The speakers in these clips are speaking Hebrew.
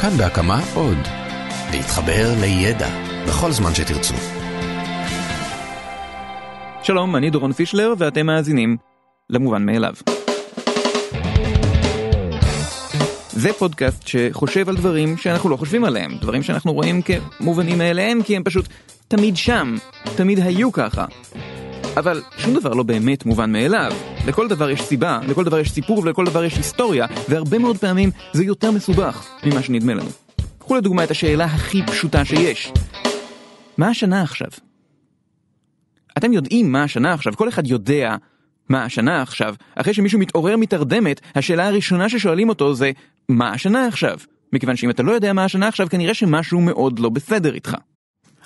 כאן בהקמה עוד. להתחבר לידע בכל זמן שתרצו. שלום, אני דורון פישלר ואתם מאזינים למובן מאליו. זה פודקאסט שחושב על דברים שאנחנו לא חושבים עליהם, דברים שאנחנו רואים כמובנים מאליהם כי הם פשוט תמיד שם, תמיד היו ככה. אבל שום דבר לא באמת מובן מאליו. לכל דבר יש סיבה, לכל דבר יש סיפור ולכל דבר יש היסטוריה, והרבה מאוד פעמים זה יותר מסובך ממה שנדמה לנו. קחו לדוגמה את השאלה הכי פשוטה שיש. מה השנה עכשיו? אתם יודעים מה השנה עכשיו, כל אחד יודע מה השנה עכשיו. אחרי שמישהו מתעורר מתרדמת, השאלה הראשונה ששואלים אותו זה, מה השנה עכשיו? מכיוון שאם אתה לא יודע מה השנה עכשיו, כנראה שמשהו מאוד לא בסדר איתך.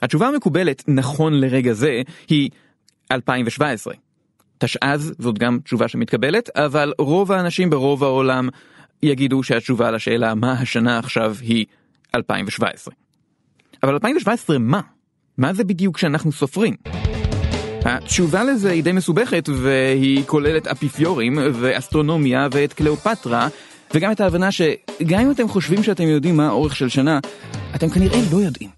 התשובה המקובלת, נכון לרגע זה, היא 2017. תשע"ז זאת גם תשובה שמתקבלת, אבל רוב האנשים ברוב העולם יגידו שהתשובה לשאלה מה השנה עכשיו היא 2017. אבל 2017 מה? מה זה בדיוק שאנחנו סופרים? התשובה לזה היא די מסובכת והיא כוללת אפיפיורים ואסטרונומיה ואת קליאופטרה וגם את ההבנה שגם אם אתם חושבים שאתם יודעים מה האורך של שנה, אתם כנראה לא יודעים.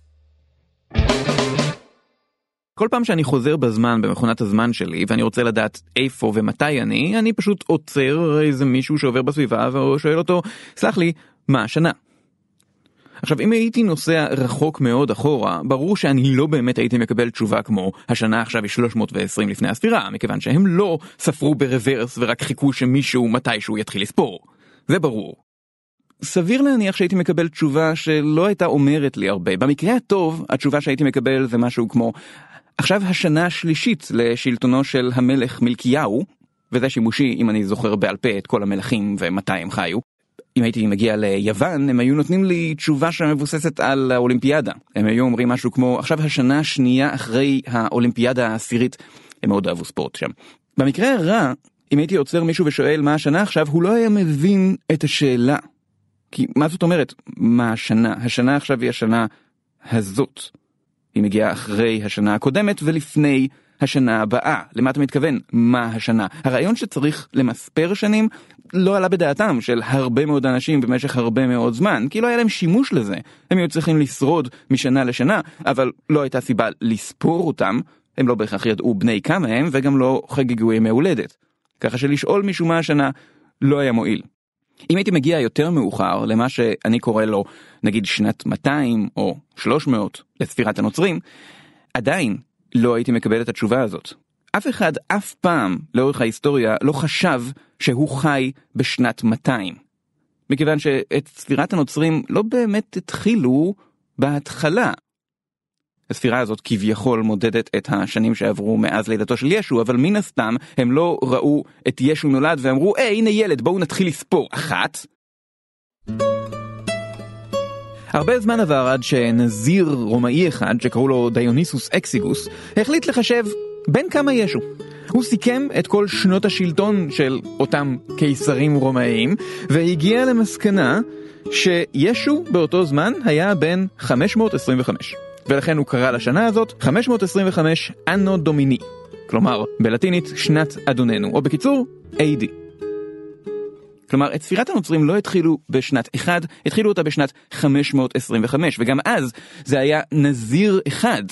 כל פעם שאני חוזר בזמן במכונת הזמן שלי ואני רוצה לדעת איפה ומתי אני, אני פשוט עוצר איזה מישהו שעובר בסביבה ושואל אותו, סלח לי, מה השנה? עכשיו אם הייתי נוסע רחוק מאוד אחורה, ברור שאני לא באמת הייתי מקבל תשובה כמו השנה עכשיו היא 320 לפני הספירה, מכיוון שהם לא ספרו ברוורס ורק חיכו שמישהו מתישהו יתחיל לספור. זה ברור. סביר להניח שהייתי מקבל תשובה שלא הייתה אומרת לי הרבה. במקרה הטוב, התשובה שהייתי מקבל זה משהו כמו עכשיו השנה השלישית לשלטונו של המלך מלכיהו, וזה שימושי אם אני זוכר בעל פה את כל המלכים ומתי הם חיו. אם הייתי מגיע ליוון הם היו נותנים לי תשובה שמבוססת על האולימפיאדה. הם היו אומרים משהו כמו עכשיו השנה השנייה אחרי האולימפיאדה העשירית. הם מאוד אהבו ספורט שם. במקרה הרע, אם הייתי עוצר מישהו ושואל מה השנה עכשיו, הוא לא היה מבין את השאלה. כי מה זאת אומרת מה השנה? השנה עכשיו היא השנה הזאת. היא מגיעה אחרי השנה הקודמת ולפני השנה הבאה. למה אתה מתכוון? מה השנה? הרעיון שצריך למספר שנים לא עלה בדעתם של הרבה מאוד אנשים במשך הרבה מאוד זמן, כי לא היה להם שימוש לזה. הם היו צריכים לשרוד משנה לשנה, אבל לא הייתה סיבה לספור אותם, הם לא בהכרח ידעו בני כמה הם, וגם לא חגגו ימי הולדת. ככה שלשאול מישהו מה השנה לא היה מועיל. אם הייתי מגיע יותר מאוחר למה שאני קורא לו נגיד שנת 200 או 300 לספירת הנוצרים, עדיין לא הייתי מקבל את התשובה הזאת. אף אחד אף פעם לאורך ההיסטוריה לא חשב שהוא חי בשנת 200. מכיוון שאת ספירת הנוצרים לא באמת התחילו בהתחלה. הספירה הזאת כביכול מודדת את השנים שעברו מאז לידתו של ישו, אבל מן הסתם הם לא ראו את ישו נולד ואמרו, היי הנה ילד בואו נתחיל לספור אחת. הרבה זמן עבר עד שנזיר רומאי אחד שקראו לו דיוניסוס אקסיגוס החליט לחשב בין כמה ישו. הוא סיכם את כל שנות השלטון של אותם קיסרים רומאיים והגיע למסקנה שישו באותו זמן היה בן 525. ולכן הוא קרא לשנה הזאת 525 אנו דומיני, כלומר בלטינית שנת אדוננו, או בקיצור AD. כלומר, את ספירת הנוצרים לא התחילו בשנת 1, התחילו אותה בשנת 525, וגם אז זה היה נזיר אחד.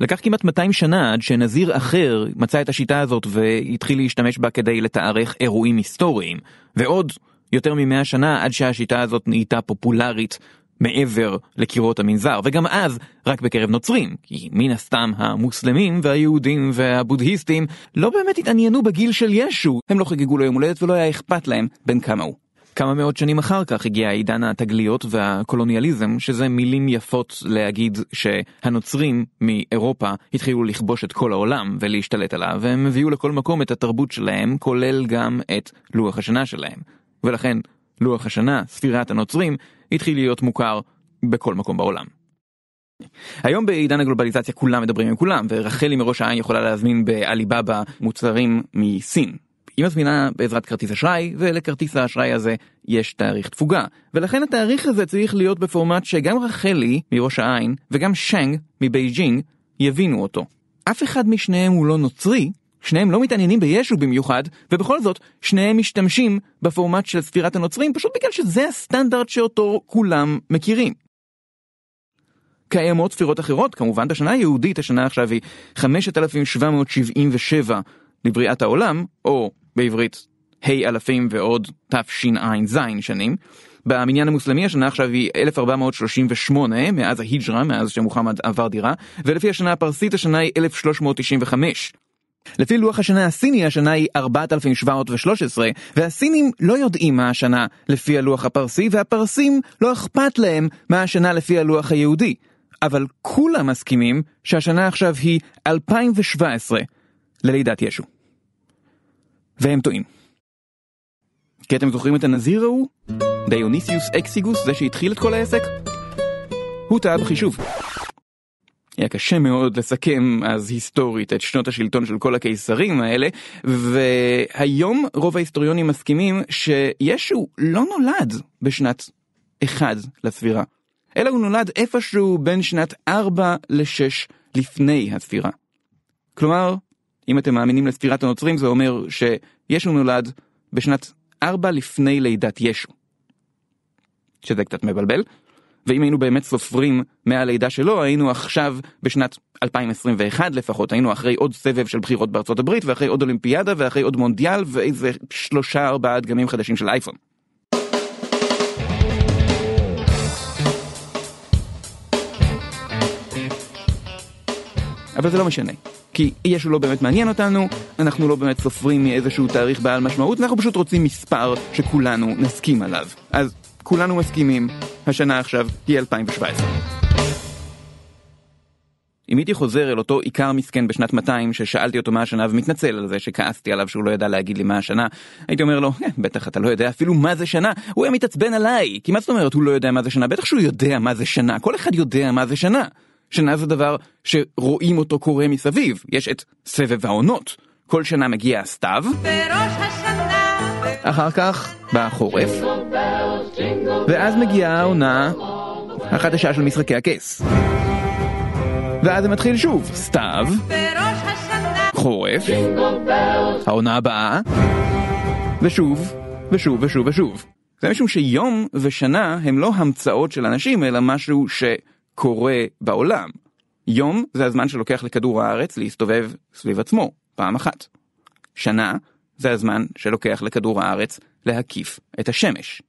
לקח כמעט 200 שנה עד שנזיר אחר מצא את השיטה הזאת והתחיל להשתמש בה כדי לתארך אירועים היסטוריים, ועוד יותר מ-100 שנה עד שהשיטה הזאת נהייתה פופולרית מעבר לקירות המנזר, וגם אז רק בקרב נוצרים, כי מן הסתם המוסלמים והיהודים והבודהיסטים לא באמת התעניינו בגיל של ישו, הם לא חגגו לו יום הולדת ולא היה אכפת להם בין כמה הוא. כמה מאות שנים אחר כך הגיע עידן התגליות והקולוניאליזם, שזה מילים יפות להגיד שהנוצרים מאירופה התחילו לכבוש את כל העולם ולהשתלט עליו, והם הביאו לכל מקום את התרבות שלהם, כולל גם את לוח השנה שלהם. ולכן, לוח השנה, ספירת הנוצרים, התחיל להיות מוכר בכל מקום בעולם. היום בעידן הגלובליזציה כולם מדברים עם כולם ורחלי מראש העין יכולה להזמין בעליבאבא מוצרים מסין. היא מזמינה בעזרת כרטיס אשראי ולכרטיס האשראי הזה יש תאריך תפוגה ולכן התאריך הזה צריך להיות בפורמט שגם רחלי מראש העין וגם שנג מבייג'ינג יבינו אותו. אף אחד משניהם הוא לא נוצרי שניהם לא מתעניינים בישו במיוחד, ובכל זאת, שניהם משתמשים בפורמט של ספירת הנוצרים, פשוט בגלל שזה הסטנדרט שאותו כולם מכירים. קיימות ספירות אחרות, כמובן בשנה היהודית, השנה עכשיו היא 5777 לבריאת העולם, או בעברית ה' אלפים ועוד תשע"ז שנים. במניין המוסלמי השנה עכשיו היא 1438 מאז ההיג'רה, מאז שמוחמד עבר דירה, ולפי השנה הפרסית השנה היא 1395. לפי לוח השנה הסיני השנה היא 4713, והסינים לא יודעים מה השנה לפי הלוח הפרסי, והפרסים לא אכפת להם מה השנה לפי הלוח היהודי. אבל כולם מסכימים שהשנה עכשיו היא 2017 ללידת ישו. והם טועים. כי אתם זוכרים את הנזיר ההוא? דיוניסיוס אקסיגוס, זה שהתחיל את כל העסק? הוא טעה בחישוב. היה קשה מאוד לסכם אז היסטורית את שנות השלטון של כל הקיסרים האלה, והיום רוב ההיסטוריונים מסכימים שישו לא נולד בשנת 1 לספירה, אלא הוא נולד איפשהו בין שנת 4 ל-6 לפני הספירה. כלומר, אם אתם מאמינים לספירת הנוצרים זה אומר שישו נולד בשנת 4 לפני לידת ישו. שזה קצת מבלבל, ואם היינו באמת סופרים מהלידה שלו, היינו עכשיו בשנת 2021 לפחות, היינו אחרי עוד סבב של בחירות בארצות הברית, ואחרי עוד אולימפיאדה, ואחרי עוד מונדיאל, ואיזה שלושה ארבעה דגמים חדשים של אייפון. אבל זה לא משנה, כי ישו לא באמת מעניין אותנו, אנחנו לא באמת סופרים מאיזשהו תאריך בעל משמעות, אנחנו פשוט רוצים מספר שכולנו נסכים עליו. אז כולנו מסכימים, השנה עכשיו היא 2017. אם הייתי חוזר אל אותו עיקר מסכן בשנת 200 ששאלתי אותו מה השנה ומתנצל על זה שכעסתי עליו שהוא לא ידע להגיד לי מה השנה, הייתי אומר לו, כן, בטח אתה לא יודע אפילו מה זה שנה, הוא היה מתעצבן עליי, כי מה זאת אומרת הוא לא יודע מה זה שנה, בטח שהוא יודע מה זה שנה, כל אחד יודע מה זה שנה. שנה זה דבר שרואים אותו קורה מסביב, יש את סבב העונות, כל שנה מגיע הסתיו, אחר כך בא החורף, ואז מגיעה העונה החדשה של משחקי הכס. ואז זה מתחיל שוב, סתיו, חורף, העונה הבאה, ושוב, ושוב ושוב ושוב. זה משום שיום ושנה הם לא המצאות של אנשים, אלא משהו שקורה בעולם. יום זה הזמן שלוקח לכדור הארץ להסתובב סביב עצמו, פעם אחת. שנה זה הזמן שלוקח לכדור הארץ להקיף את השמש.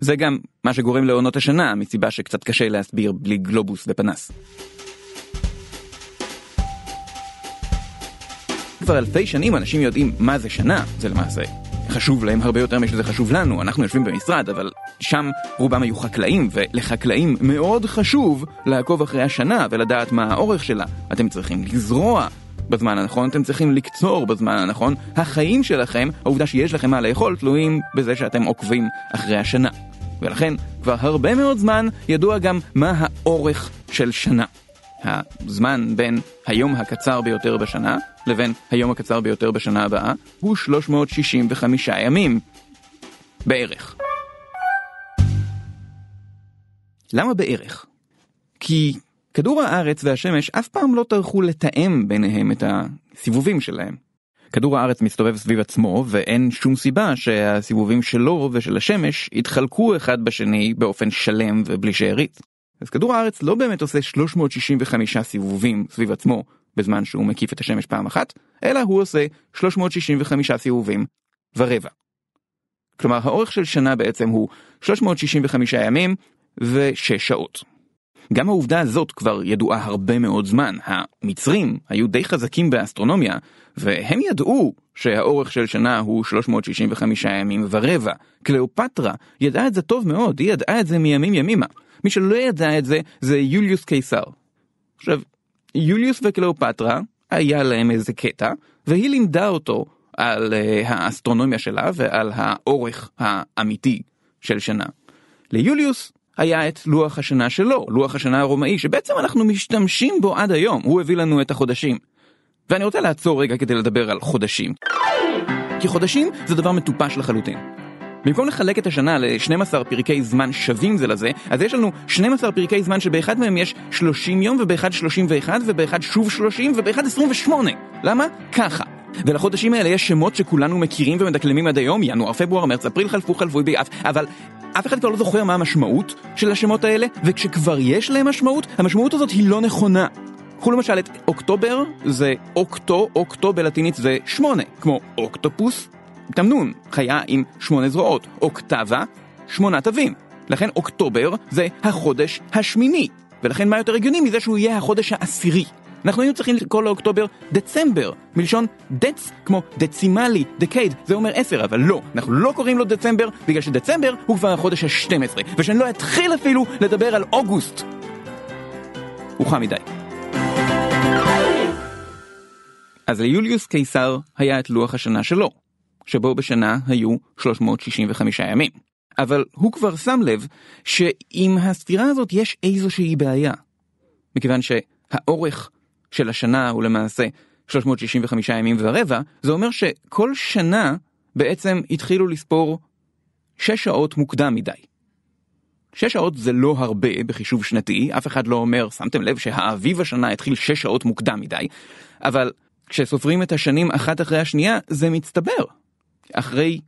זה גם מה שגורם לעונות השנה, מסיבה שקצת קשה להסביר בלי גלובוס ופנס. כבר אלפי שנים אנשים יודעים מה זה שנה, זה למעשה חשוב להם הרבה יותר משזה חשוב לנו, אנחנו יושבים במשרד, אבל שם רובם היו חקלאים, ולחקלאים מאוד חשוב לעקוב אחרי השנה ולדעת מה האורך שלה. אתם צריכים לזרוע בזמן הנכון, אתם צריכים לקצור בזמן הנכון. החיים שלכם, העובדה שיש לכם מה לאכול, תלויים בזה שאתם עוקבים אחרי השנה. ולכן, כבר הרבה מאוד זמן ידוע גם מה האורך של שנה. הזמן בין היום הקצר ביותר בשנה לבין היום הקצר ביותר בשנה הבאה הוא 365 ימים. בערך. למה בערך? כי כדור הארץ והשמש אף פעם לא טרחו לתאם ביניהם את הסיבובים שלהם. כדור הארץ מסתובב סביב עצמו ואין שום סיבה שהסיבובים שלו ושל השמש יתחלקו אחד בשני באופן שלם ובלי שארית. אז כדור הארץ לא באמת עושה 365 סיבובים סביב עצמו בזמן שהוא מקיף את השמש פעם אחת, אלא הוא עושה 365 סיבובים ורבע. כלומר האורך של שנה בעצם הוא 365 ימים ו-6 שעות. גם העובדה הזאת כבר ידועה הרבה מאוד זמן. המצרים היו די חזקים באסטרונומיה, והם ידעו שהאורך של שנה הוא 365 ימים ורבע. קליאופטרה ידעה את זה טוב מאוד, היא ידעה את זה מימים ימימה. מי שלא ידע את זה, זה יוליוס קיסר. עכשיו, יוליוס וקליאופטרה, היה להם איזה קטע, והיא לימדה אותו על uh, האסטרונומיה שלה ועל האורך האמיתי של שנה. ליוליוס היה את לוח השנה שלו, לוח השנה הרומאי, שבעצם אנחנו משתמשים בו עד היום, הוא הביא לנו את החודשים. ואני רוצה לעצור רגע כדי לדבר על חודשים. כי חודשים זה דבר מטופש לחלוטין. במקום לחלק את השנה ל-12 פרקי זמן שווים זה לזה, אז יש לנו 12 פרקי זמן שבאחד מהם יש 30 יום, ובאחד 31, ובאחד שוב 30, ובאחד 28. למה? ככה. ולחודשים האלה יש שמות שכולנו מכירים ומדקלמים עד היום, ינואר, פברואר, מרץ, אפריל, חלפו, חלפו, ביעף, אבל אף אחד כבר לא זוכר מה המשמעות של השמות האלה, וכשכבר יש להם משמעות, המשמעות הזאת היא לא נכונה. קחו למשל את אוקטובר, זה אוקטו, אוקטו בלטינית זה שמונה, כמו אוקטופוס, תמנון, חיה עם שמונה זרועות, אוקטבה, שמונה תווים. לכן אוקטובר זה החודש השמיני, ולכן מה יותר הגיוני מזה שהוא יהיה החודש העשירי. אנחנו היינו צריכים לקרוא לאוקטובר דצמבר, מלשון דץ כמו דצימלי, דקייד, זה אומר עשר, אבל לא, אנחנו לא קוראים לו דצמבר, בגלל שדצמבר הוא כבר החודש ה-12, ושאני לא אתחיל אפילו לדבר על אוגוסט. הוא חם מדי. אז ליוליוס קיסר היה את לוח השנה שלו, שבו בשנה היו 365 ימים. אבל הוא כבר שם לב שעם הספירה הזאת יש איזושהי בעיה. מכיוון שהאורך של השנה הוא למעשה 365 ימים ורבע, זה אומר שכל שנה בעצם התחילו לספור 6 שעות מוקדם מדי. 6 שעות זה לא הרבה בחישוב שנתי, אף אחד לא אומר, שמתם לב שהאביב השנה התחיל 6 שעות מוקדם מדי, אבל כשסופרים את השנים אחת אחרי השנייה, זה מצטבר. אחרי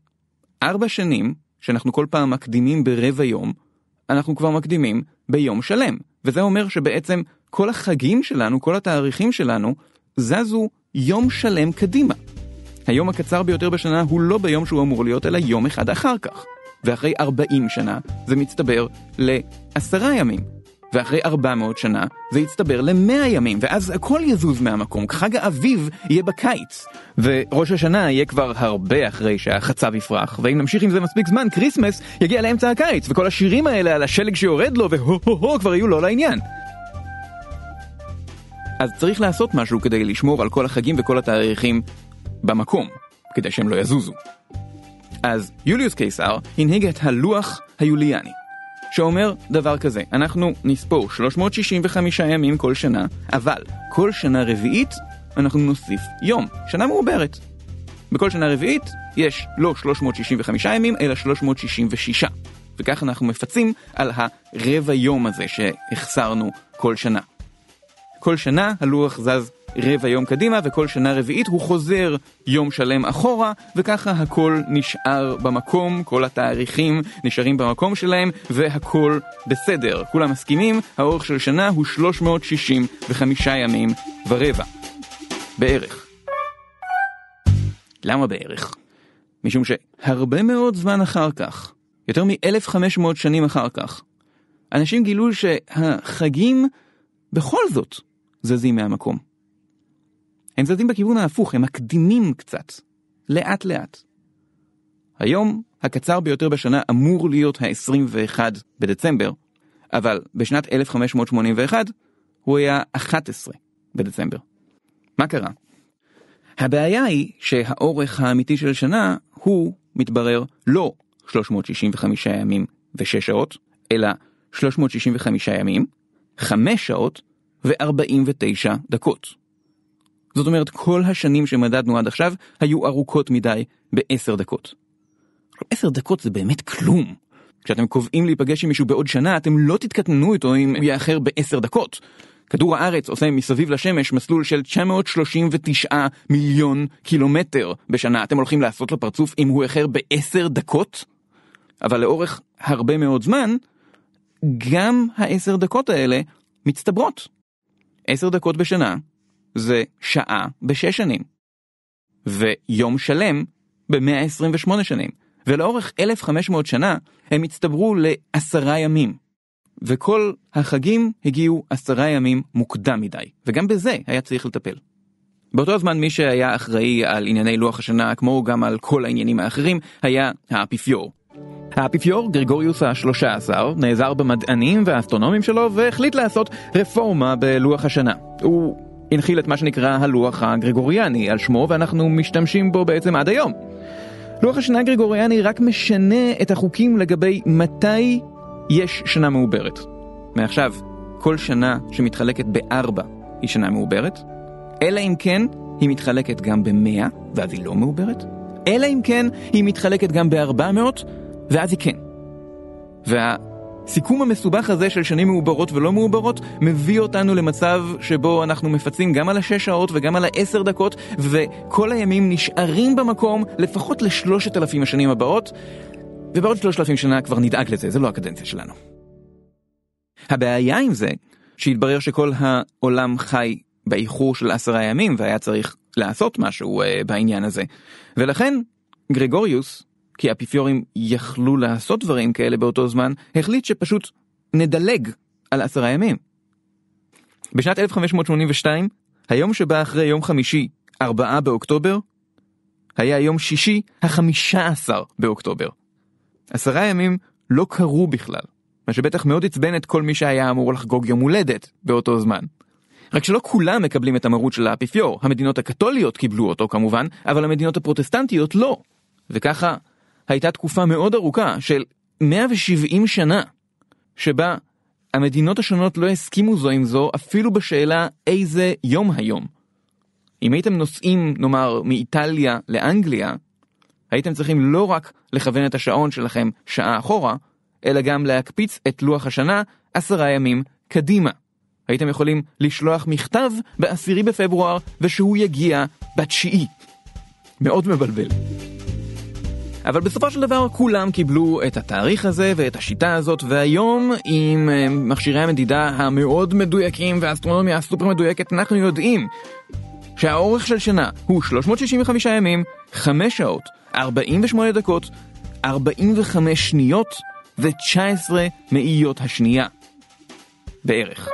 4 שנים, שאנחנו כל פעם מקדימים ברבע יום, אנחנו כבר מקדימים ביום שלם. וזה אומר שבעצם כל החגים שלנו, כל התאריכים שלנו, זזו יום שלם קדימה. היום הקצר ביותר בשנה הוא לא ביום שהוא אמור להיות, אלא יום אחד אחר כך. ואחרי 40 שנה זה מצטבר לעשרה ימים. ואחרי 400 שנה זה יצטבר ל-100 ימים, ואז הכל יזוז מהמקום, חג האביב יהיה בקיץ. וראש השנה יהיה כבר הרבה אחרי שהחצב יפרח, ואם נמשיך עם זה מספיק זמן, כריסמס יגיע לאמצע הקיץ, וכל השירים האלה על השלג שיורד לו, והו-הו-הו כבר יהיו לא לעניין. אז צריך לעשות משהו כדי לשמור על כל החגים וכל התאריכים במקום, כדי שהם לא יזוזו. אז יוליוס קיסר הנהיג את הלוח היוליאני. שאומר דבר כזה, אנחנו נספור 365 ימים כל שנה, אבל כל שנה רביעית אנחנו נוסיף יום, שנה מעוברת. בכל שנה רביעית יש לא 365 ימים, אלא 366. וכך אנחנו מפצים על הרבע יום הזה שהחסרנו כל שנה. כל שנה הלוח זז רבע יום קדימה, וכל שנה רביעית הוא חוזר יום שלם אחורה, וככה הכל נשאר במקום, כל התאריכים נשארים במקום שלהם, והכל בסדר. כולם מסכימים, האורך של שנה הוא 365 ימים ורבע. בערך. למה בערך? משום שהרבה מאוד זמן אחר כך, יותר מ-1500 שנים אחר כך, אנשים גילו שהחגים בכל זאת זזים מהמקום. הם זזים בכיוון ההפוך, הם מקדימים קצת, לאט לאט. היום הקצר ביותר בשנה אמור להיות ה-21 בדצמבר, אבל בשנת 1581 הוא היה 11 בדצמבר. מה קרה? הבעיה היא שהאורך האמיתי של שנה הוא, מתברר, לא 365 ימים ו-6 שעות, אלא 365 ימים, 5 שעות ו-49 דקות. זאת אומרת, כל השנים שמדדנו עד עכשיו היו ארוכות מדי בעשר דקות. עשר דקות זה באמת כלום. כשאתם קובעים להיפגש עם מישהו בעוד שנה, אתם לא תתקטננו איתו אם הוא יאחר בעשר דקות. כדור הארץ עושה מסביב לשמש מסלול של 939 מיליון קילומטר בשנה. אתם הולכים לעשות לו פרצוף אם הוא איחר בעשר דקות? אבל לאורך הרבה מאוד זמן, גם העשר דקות האלה מצטברות. עשר דקות בשנה זה שעה בשש שנים. ויום שלם ב-128 שנים. ולאורך 1500 שנה הם הצטברו לעשרה ימים. וכל החגים הגיעו עשרה ימים מוקדם מדי, וגם בזה היה צריך לטפל. באותו הזמן מי שהיה אחראי על ענייני לוח השנה, כמו גם על כל העניינים האחרים, היה האפיפיור. האפיפיור גרגוריוס השלושה עשר נעזר במדענים והאסטרונומים שלו והחליט לעשות רפורמה בלוח השנה. הוא הנחיל את מה שנקרא הלוח הגרגוריאני על שמו ואנחנו משתמשים בו בעצם עד היום. לוח השנה הגרגוריאני רק משנה את החוקים לגבי מתי יש שנה מעוברת. מעכשיו, כל שנה שמתחלקת בארבע היא שנה מעוברת, אלא אם כן היא מתחלקת גם במאה ואז היא לא מעוברת, אלא אם כן היא מתחלקת גם בארבע מאות ואז היא כן. וה... הסיכום המסובך הזה של שנים מעוברות ולא מעוברות מביא אותנו למצב שבו אנחנו מפצים גם על השש שעות וגם על העשר דקות וכל הימים נשארים במקום לפחות לשלושת אלפים השנים הבאות ובעוד שלושת אלפים שנה כבר נדאג לזה, זה לא הקדנציה שלנו. הבעיה עם זה שהתברר שכל העולם חי באיחור של עשרה ימים והיה צריך לעשות משהו uh, בעניין הזה ולכן גרגוריוס כי האפיפיורים יכלו לעשות דברים כאלה באותו זמן, החליט שפשוט נדלג על עשרה ימים. בשנת 1582, היום שבא אחרי יום חמישי, 4 באוקטובר, היה יום שישי, ה-15 באוקטובר. עשרה ימים לא קרו בכלל, מה שבטח מאוד עצבן את כל מי שהיה אמור לחגוג יום הולדת באותו זמן. רק שלא כולם מקבלים את המרות של האפיפיור, המדינות הקתוליות קיבלו אותו כמובן, אבל המדינות הפרוטסטנטיות לא. וככה הייתה תקופה מאוד ארוכה של 170 שנה, שבה המדינות השונות לא הסכימו זו עם זו אפילו בשאלה איזה יום היום. אם הייתם נוסעים, נאמר, מאיטליה לאנגליה, הייתם צריכים לא רק לכוון את השעון שלכם שעה אחורה, אלא גם להקפיץ את לוח השנה עשרה ימים קדימה. הייתם יכולים לשלוח מכתב בעשירי בפברואר ושהוא יגיע בתשיעי. מאוד מבלבל. אבל בסופו של דבר כולם קיבלו את התאריך הזה ואת השיטה הזאת, והיום עם אה, מכשירי המדידה המאוד מדויקים והאסטרונומיה הסופר מדויקת, אנחנו יודעים שהאורך של שנה הוא 365 ימים, 5 שעות, 48 דקות, 45 שניות ו-19 מאיות השנייה. בערך.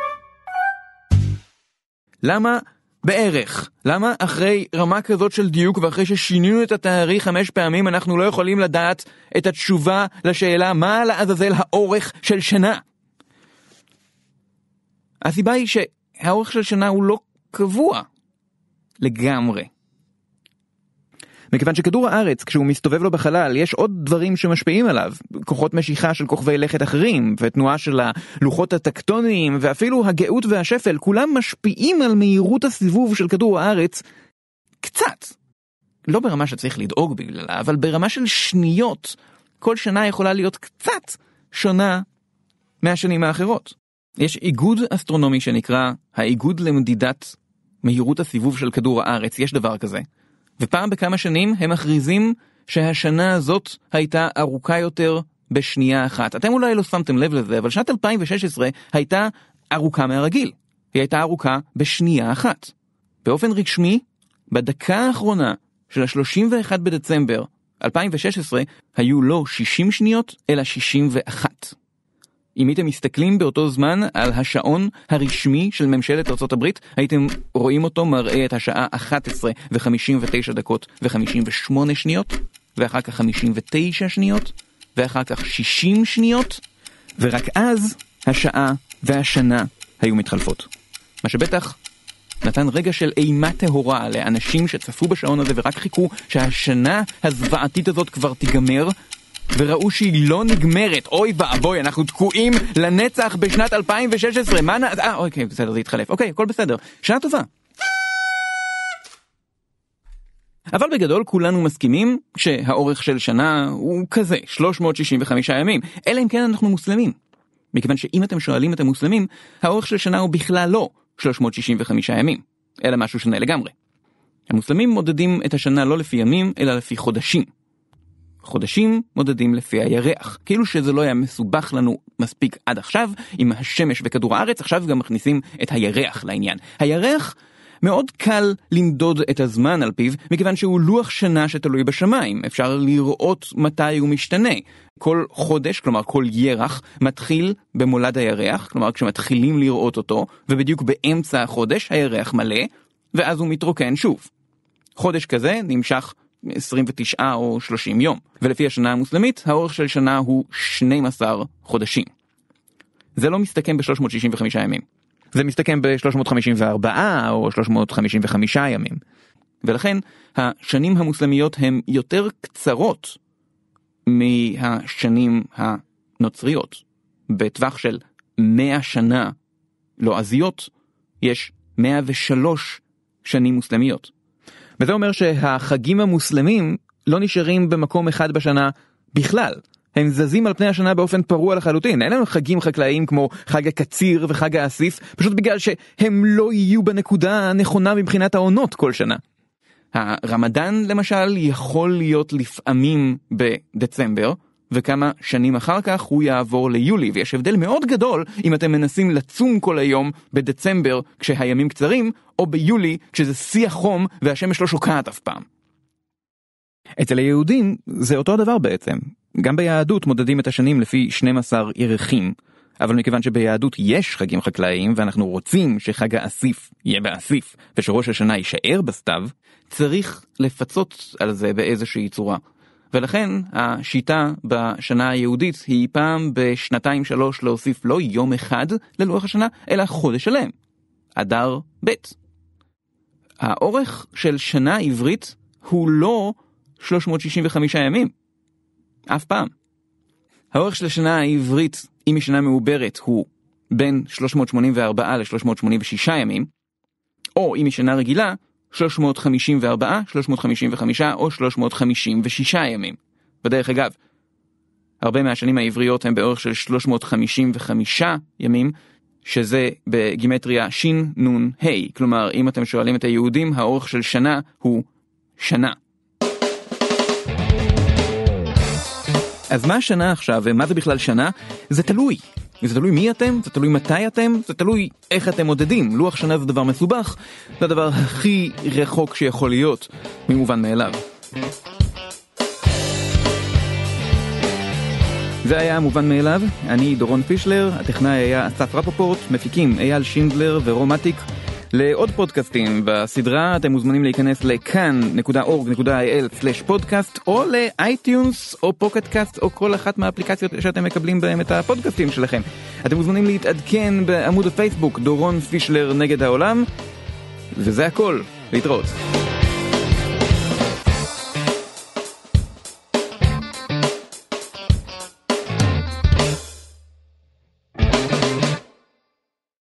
למה בערך. למה אחרי רמה כזאת של דיוק ואחרי ששינינו את התאריך חמש פעמים אנחנו לא יכולים לדעת את התשובה לשאלה מה לעזאזל האורך של שנה? הסיבה היא שהאורך של שנה הוא לא קבוע לגמרי. מכיוון שכדור הארץ, כשהוא מסתובב לו בחלל, יש עוד דברים שמשפיעים עליו. כוחות משיכה של כוכבי לכת אחרים, ותנועה של הלוחות הטקטוניים, ואפילו הגאות והשפל, כולם משפיעים על מהירות הסיבוב של כדור הארץ קצת. לא ברמה שצריך לדאוג בגללה, אבל ברמה של שניות. כל שנה יכולה להיות קצת שונה מהשנים האחרות. יש איגוד אסטרונומי שנקרא האיגוד למדידת מהירות הסיבוב של כדור הארץ, יש דבר כזה. ופעם בכמה שנים הם מכריזים שהשנה הזאת הייתה ארוכה יותר בשנייה אחת. אתם אולי לא שמתם לב לזה, אבל שנת 2016 הייתה ארוכה מהרגיל. היא הייתה ארוכה בשנייה אחת. באופן רשמי, בדקה האחרונה של ה-31 בדצמבר 2016 היו לא 60 שניות, אלא 61. אם הייתם מסתכלים באותו זמן על השעון הרשמי של ממשלת ארה"ב, הייתם רואים אותו מראה את השעה 11 ו-59 דקות ו-58 שניות, ואחר כך 59 שניות, ואחר כך 60 שניות, ורק אז השעה והשנה היו מתחלפות. מה שבטח נתן רגע של אימה טהורה לאנשים שצפו בשעון הזה ורק חיכו שהשנה הזוועתית הזאת כבר תיגמר, וראו שהיא לא נגמרת. אוי ואבוי, אנחנו תקועים לנצח בשנת 2016. מה נ... אה, אוקיי, בסדר, זה התחלף. אוקיי, הכל בסדר. שנה טובה. אבל בגדול כולנו מסכימים שהאורך של שנה הוא כזה, 365 ימים, אלא אם כן אנחנו מוסלמים. מכיוון שאם אתם שואלים את המוסלמים, האורך של שנה הוא בכלל לא 365 ימים, אלא משהו שונה לגמרי. המוסלמים מודדים את השנה לא לפי ימים, אלא לפי חודשים. חודשים מודדים לפי הירח. כאילו שזה לא היה מסובך לנו מספיק עד עכשיו עם השמש וכדור הארץ, עכשיו גם מכניסים את הירח לעניין. הירח מאוד קל למדוד את הזמן על פיו, מכיוון שהוא לוח שנה שתלוי בשמיים. אפשר לראות מתי הוא משתנה. כל חודש, כלומר כל ירח, מתחיל במולד הירח, כלומר כשמתחילים לראות אותו, ובדיוק באמצע החודש הירח מלא, ואז הוא מתרוקן שוב. חודש כזה נמשך 29 או 30 יום, ולפי השנה המוסלמית, האורך של שנה הוא 12 חודשים. זה לא מסתכם ב-365 ימים. זה מסתכם ב-354 או 355 ימים. ולכן השנים המוסלמיות הן יותר קצרות מהשנים הנוצריות. בטווח של 100 שנה לועזיות יש 103 שנים מוסלמיות. וזה אומר שהחגים המוסלמים לא נשארים במקום אחד בשנה בכלל. הם זזים על פני השנה באופן פרוע לחלוטין, אין לנו חגים חקלאיים כמו חג הקציר וחג האסיף, פשוט בגלל שהם לא יהיו בנקודה הנכונה מבחינת העונות כל שנה. הרמדאן למשל יכול להיות לפעמים בדצמבר, וכמה שנים אחר כך הוא יעבור ליולי, ויש הבדל מאוד גדול אם אתם מנסים לצום כל היום בדצמבר כשהימים קצרים, או ביולי כשזה שיא החום והשמש לא שוקעת אף פעם. אצל היהודים זה אותו הדבר בעצם. גם ביהדות מודדים את השנים לפי 12 ירחים. אבל מכיוון שביהדות יש חגים חקלאיים ואנחנו רוצים שחג האסיף יהיה באסיף ושראש השנה יישאר בסתיו, צריך לפצות על זה באיזושהי צורה. ולכן השיטה בשנה היהודית היא פעם בשנתיים שלוש להוסיף לא יום אחד ללוח השנה, אלא חודש שלם. אדר ב'. האורך של שנה עברית הוא לא 365 ימים. אף פעם. האורך של השנה העברית, אם היא שנה מעוברת, הוא בין 384 ל-386 ימים, או אם היא שנה רגילה, 354, 355 או 356 ימים. בדרך אגב, הרבה מהשנים העבריות הם באורך של 355 ימים, שזה בגימטריה שנ"ה, כלומר אם אתם שואלים את היהודים, האורך של שנה הוא שנה. אז מה השנה עכשיו ומה זה בכלל שנה? זה תלוי. זה תלוי מי אתם, זה תלוי מתי אתם, זה תלוי איך אתם מודדים. לוח שנה זה דבר מסובך, זה הדבר הכי רחוק שיכול להיות ממובן מאליו. זה היה מובן מאליו, אני דורון פישלר, הטכנאי היה אסף רפופורט, מפיקים אייל שינדלר ורום אטיק. לעוד פודקאסטים בסדרה אתם מוזמנים להיכנס לכאן.org.il/פודקאסט או ל iTunes או Pocket Cast או כל אחת מהאפליקציות שאתם מקבלים בהם את הפודקאסטים שלכם. אתם מוזמנים להתעדכן בעמוד הפייסבוק דורון פישלר נגד העולם וזה הכל, להתראות.